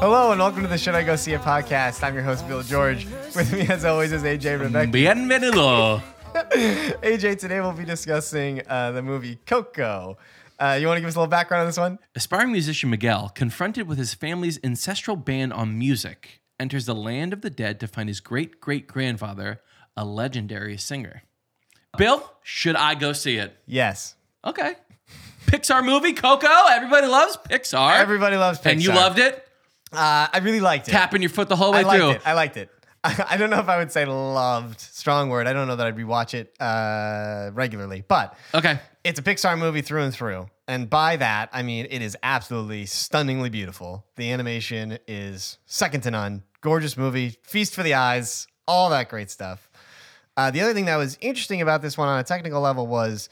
Hello and welcome to the Should I Go See It podcast. I'm your host, Bill George. With me, as always, is AJ Rebecca. Bienvenido. AJ, today we'll be discussing uh, the movie Coco. Uh, you want to give us a little background on this one? Aspiring musician Miguel, confronted with his family's ancestral ban on music, enters the land of the dead to find his great great grandfather, a legendary singer. Bill, should I go see it? Yes. Okay. Pixar movie, Coco. Everybody loves Pixar. Everybody loves Pixar. And you loved it? Uh, I really liked it. Tapping your foot the whole way I liked through. it. I liked it. I don't know if I would say loved. Strong word. I don't know that I'd rewatch it uh, regularly, but Okay. it's a Pixar movie through and through. And by that, I mean it is absolutely stunningly beautiful. The animation is second to none. Gorgeous movie, feast for the eyes, all that great stuff. Uh, the other thing that was interesting about this one on a technical level was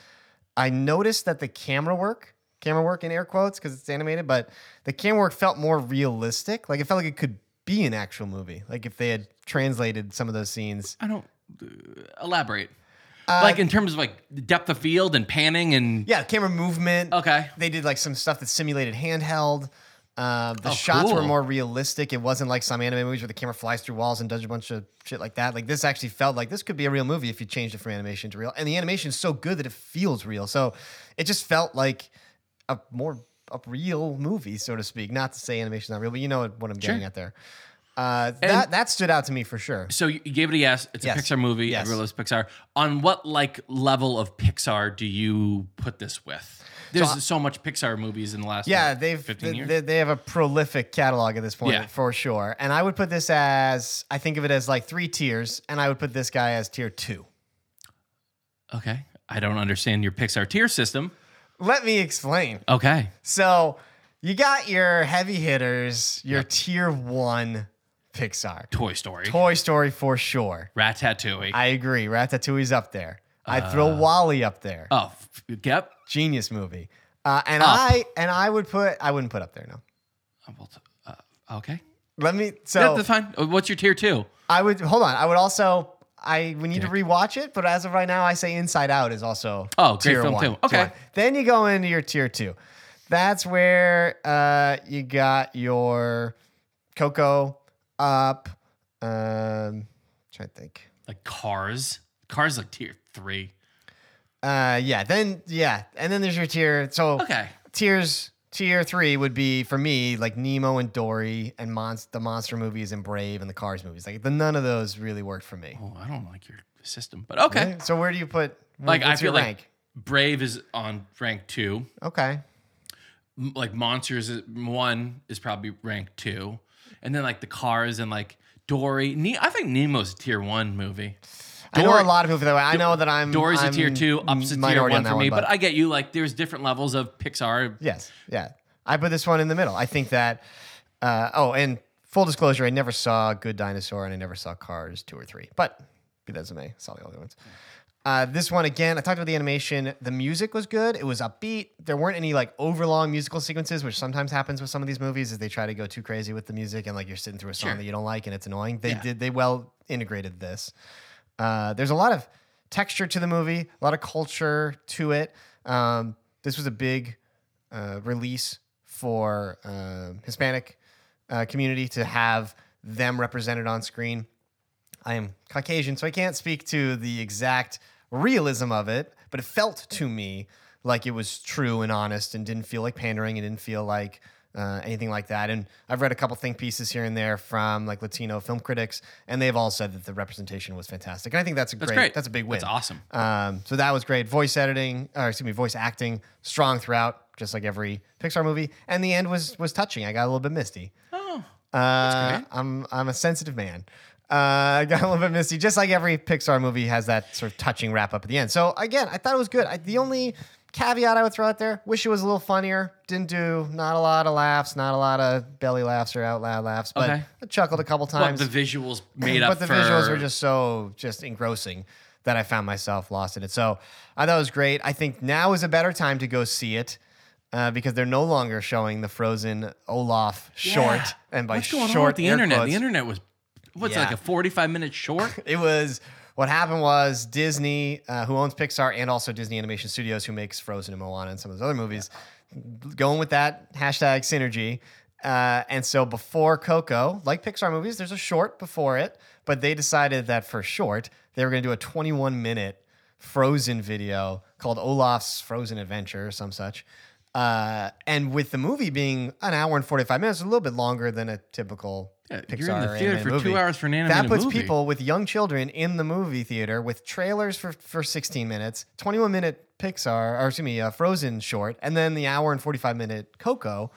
I noticed that the camera work, camera work in air quotes because it's animated, but the camera work felt more realistic. Like it felt like it could be an actual movie. Like if they had translated some of those scenes. I don't uh, elaborate. like in terms of like depth of field and panning and Uh, Yeah, camera movement. Okay. They did like some stuff that simulated handheld. Uh, the Oh, shots were more realistic. It wasn't like some anime movies where the camera flies through walls and does a bunch of shit like that. Like this actually felt like this could be a real movie if you changed it from animation to real. And the animation is so good that it feels real. So it just felt like a more a real movie, so to speak. Not to say animation's not real, but you know what I'm getting Sure. at there. Uh, that that stood out to me for sure. So you gave it a yes. It's Yes. a Pixar movie. Yes. Everyone loves Pixar. On what like level of Pixar do you put this with? There's so, much Pixar movies in the last Yeah, what, they've 15 years. they- they have a prolific catalog at this point Yeah. for sure. And I would put this as I think of it as like three tiers, and I would put this guy as tier two. okay, I don't understand your Pixar tier system. Let me explain. Okay, So you got your heavy hitters, your tier one Pixar. Toy Story, Toy Story for sure. Ratatouille. I agree. Ratatouille's up there. I'd throw WALL-E up there. oh, yep. Genius movie. Uh, and Up. I and I would put I wouldn't put up there no. T- uh, okay, Let me so yeah, that's fine. Uh, What's your tier two? I would hold on. I would also. I we need to rewatch it, but as of right now, I say Inside Out is also Oh, great tier film one. too. Okay. one. Then you go into your tier two. That's where uh, you got your Coco up. Um, trying to think. Like Cars. Cars like tier three. Uh, yeah. Then yeah, and then there's your tier. So Okay. tiers. Tier three would be for me like Nemo and Dory and Monst- the monster movies and Brave and the Cars movies. Like the, none of those really worked for me. Oh, I don't like your system, but okay. So where do you put Like I feel like rank? Brave is on rank two. Okay. m- like monsters is- one is probably rank two and then like the cars and like dory ne- i think nemo's a tier one movie I know a lot of people feel that way. I know that I'm dory's I'm a tier two up's a tier minority one on that for me one, but, i get you like there's different levels of pixar yes, yeah, I put this one in the middle. I think that. Uh, oh, and full disclosure, I never saw Good Dinosaur and I never saw Cars two or three, but be that as it may, saw the other ones. Uh, this one again, I talked about the animation. The music was good. It was upbeat. There weren't any like overlong musical sequences, which sometimes happens with some of these movies, is they try to go too crazy with the music and like you're sitting through a song Sure. that you don't like and it's annoying. They Yeah. did they well integrated this. Uh, there's a lot of texture to the movie, a lot of culture to it. Um, this was a big uh, release for um Hispanic uh, community to have them represented on screen. I am Caucasian, so I can't speak to the exact realism of it, but it felt to me like it was true and honest and didn't feel like pandering and didn't feel like uh, anything like that. And I've read a couple think pieces here and there from like Latino film critics, and they've all said that the representation was fantastic. And I think that's a That's great, great. that's a big win. That's awesome. Um, so that was great. Voice editing, or excuse me, voice acting, strong throughout, just like every Pixar movie. And the end was was touching. I got a little bit misty. oh Uh. I'm I'm a sensitive man. Uh, I got a little bit misty, just like every Pixar movie has that sort of touching wrap up at the end. So again, I thought it was good. I, the only caveat I would throw out there: wish it was a little funnier. Didn't do not a lot of laughs, not a lot of belly laughs or out loud laughs, but Okay. I chuckled a couple times. but the visuals made up but the for visuals were just so just engrossing that I found myself lost in it. So I thought it was great. I think now is a better time to go see it. Uh, because they're no longer showing the Frozen Olaf short, Yeah. and by what's going short on with the air internet quotes, the internet was what's Yeah. like a 45 minute short it was what happened was Disney, uh, who owns Pixar and also Disney Animation Studios, who makes Frozen and Moana and some of those other movies, going with that hashtag synergy Uh, and so before Coco, like Pixar movies, there's a short before it, but they decided that for short, they were going to do a 21 minute Frozen video called Olaf's Frozen Adventure or some such. Uh, and with the movie being an hour and 45 minutes, a little bit longer than a typical Yeah, Pixar you're in the theater for movie. two hours for an animated That puts movie. people with young children in the movie theater with trailers for, for 16 minutes, 21 minute Pixar, or excuse me, uh, Frozen short, and then the hour and 45 minute Coco.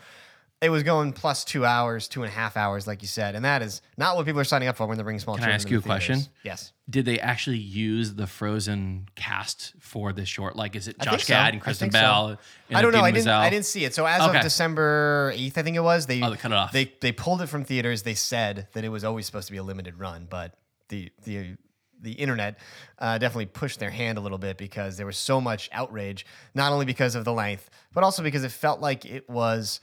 It was going plus two hours, two and a half hours, like you said. And that is not what people are signing up for when they're bringing small Can I children ask to you a question? Yes. Did they actually use the Frozen cast for this short? Like, is it I Josh so. Gad and I Kristen think so. Bell? and I don't know. I didn't. Menzel? I didn't see it. So as Okay. of December eighth, I think it was. They Oh, they cut it off. They they pulled it from theaters. They said that it was always supposed to be a limited run, but the the the internet uh, definitely pushed their hand a little bit because there was so much outrage, not only because of the length, but also because it felt like it was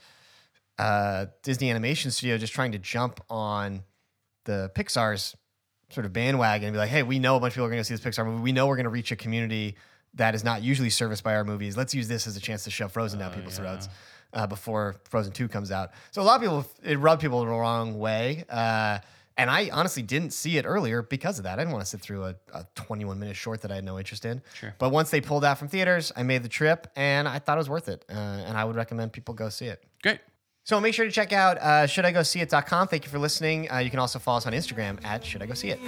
uh, Disney Animation Studio just trying to jump on the Pixar's sort of bandwagon and be like, hey, we know a bunch of people are going to see this Pixar movie. We know we're going to reach a community that is not usually serviced by our movies. Let's use this as a chance to shove Frozen down people's throats uh, before Frozen 2 comes out. So a lot of people, it rubbed people the wrong way. Uh, and I honestly didn't see it earlier because of that. I didn't want to sit through a, a 21 minute short that I had no interest in. Sure. But once they pulled out from theaters, I made the trip and I thought it was worth it. Uh, and I would recommend people go see it. Great. So make sure to check out uh, shouldigoseeit.com. Thank you for listening. Uh, you can also follow us on Instagram at should I go see it.